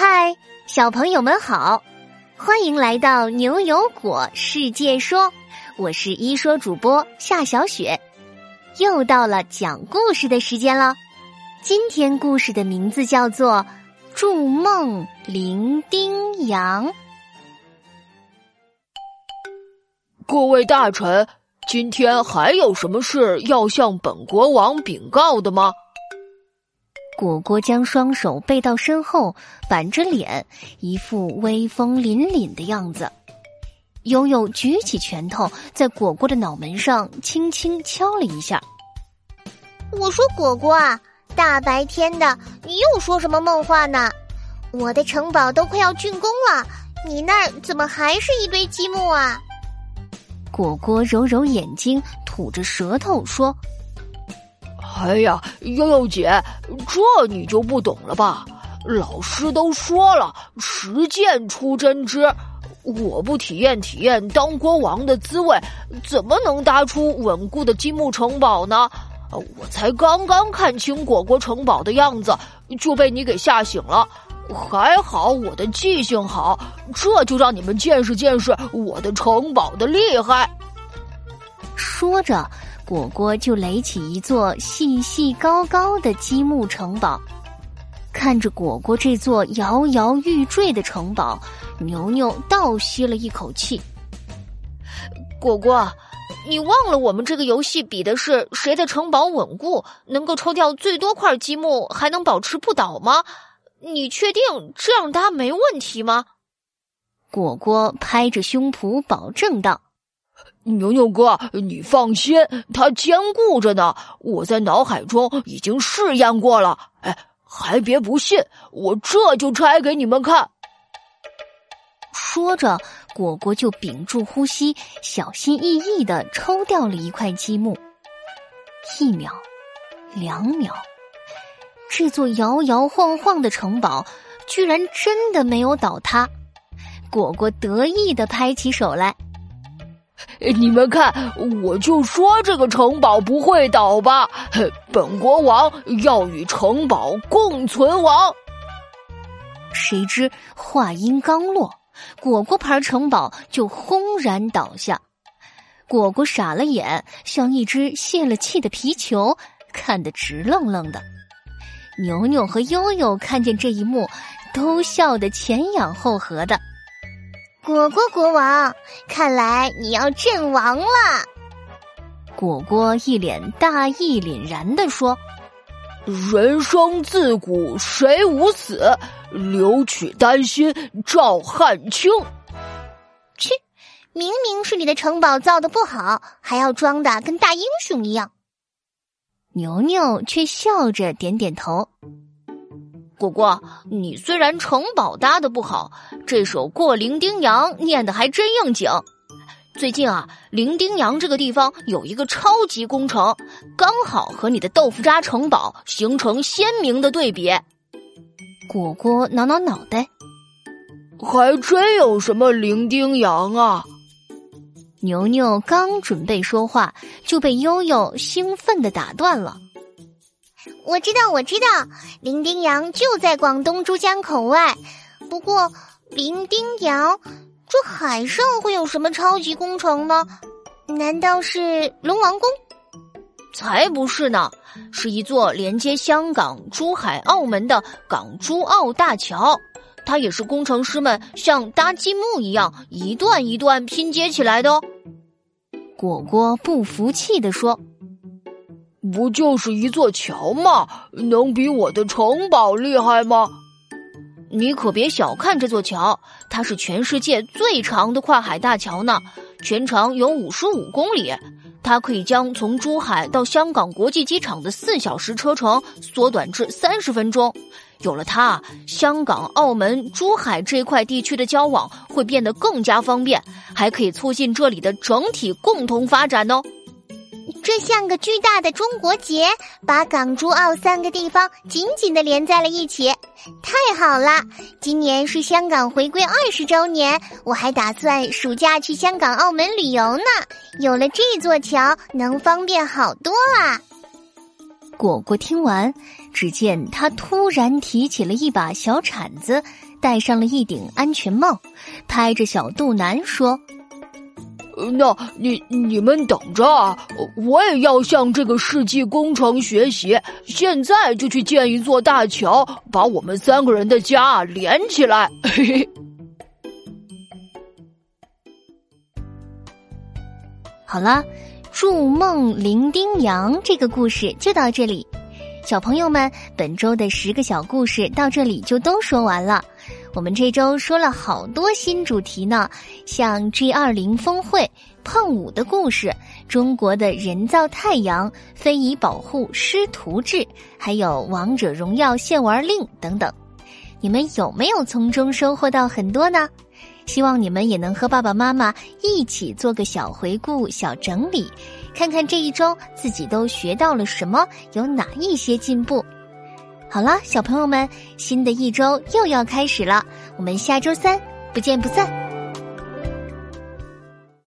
嗨，小朋友们好，欢迎来到牛油果世界说，我是一说主播夏小雪，又到了讲故事的时间了。今天故事的名字叫做《筑梦伶仃洋》。各位大臣，今天还有什么事要向本国王禀告的吗？果果将双手背到身后，板着脸，一副威风凛凛的样子。悠悠举起拳头，在果果的脑门上轻轻敲了一下。我说：“果果啊，大白天的，你又说什么梦话呢？我的城堡都快要竣工了，你那儿怎么还是一堆积木啊？”果果揉揉眼睛，吐着舌头说。哎呀，悠悠姐，这你就不懂了吧？老师都说了，实践出真知。我不体验体验当国王的滋味，怎么能搭出稳固的积木城堡呢？我才刚刚看清果果城堡的样子，就被你给吓醒了。还好我的记性好，这就让你们见识见识我的城堡的厉害。说着。果果就垒起一座细细高高的积木城堡，看着果果这座摇摇欲坠的城堡，牛牛倒吸了一口气。果果，你忘了我们这个游戏比的是谁的城堡稳固，能够抽掉最多块积木，还能保持不倒吗？你确定这样搭没问题吗？果果拍着胸脯保证道。牛牛哥，你放心，它坚固着呢。我在脑海中已经试验过了。哎，还别不信，我这就拆给你们看。说着，果果就屏住呼吸，小心翼翼的抽掉了一块积木。一秒，两秒，这座摇摇晃晃的城堡居然真的没有倒塌。果果得意的拍起手来。你们看，我就说这个城堡不会倒吧？本国王要与城堡共存亡。谁知话音刚落，果果牌城堡就轰然倒下。果果傻了眼，像一只泄了气的皮球，看得直愣愣的。牛牛和悠悠看见这一幕，都笑得前仰后合的。果果国王，看来你要阵亡了。果果一脸大义凛然的说：“人生自古谁无死，留取丹心照汗青。”切，明明是你的城堡造的不好，还要装的跟大英雄一样。牛牛却笑着点点头。果果，你虽然城堡搭的不好，这首《过零丁洋》念的还真应景。最近啊，零丁洋这个地方有一个超级工程，刚好和你的豆腐渣城堡形成鲜明的对比。果果挠挠脑袋，还真有什么零丁洋啊？牛牛刚准备说话，就被悠悠兴奋的打断了。我知道，我知道，伶仃洋就在广东珠江口外。不过，伶仃洋这海上会有什么超级工程呢？难道是龙王宫？才不是呢，是一座连接香港、珠海、澳门的港珠澳大桥。它也是工程师们像搭积木一样，一段一段拼接起来的哦。果果不服气的说。不就是一座桥吗？能比我的城堡厉害吗？你可别小看这座桥，它是全世界最长的跨海大桥呢，全长有五十五公里。它可以将从珠海到香港国际机场的四小时车程缩短至三十分钟。有了它，香港、澳门、珠海这块地区的交往会变得更加方便，还可以促进这里的整体共同发展哦。这像个巨大的中国结，把港珠澳三个地方紧紧的连在了一起，太好了！今年是香港回归二十周年，我还打算暑假去香港、澳门旅游呢。有了这座桥，能方便好多啊！果果听完，只见他突然提起了一把小铲子，戴上了一顶安全帽，拍着小肚腩说：“那你你们等着啊，我也要向这个世纪工程学习，现在就去建一座大桥，把我们三个人的家连起来。”嘿嘿。好了。筑梦伶仃洋这个故事就到这里，小朋友们，本周的十个小故事到这里就都说完了。我们这周说了好多新主题呢，像 G 二零峰会、碰五的故事、中国的人造太阳、非遗保护师徒制，还有王者荣耀限玩令等等。你们有没有从中收获到很多呢？希望你们也能和爸爸妈妈一起做个小回顾、小整理，看看这一周自己都学到了什么，有哪一些进步。好了，小朋友们，新的一周又要开始了，我们下周三不见不散。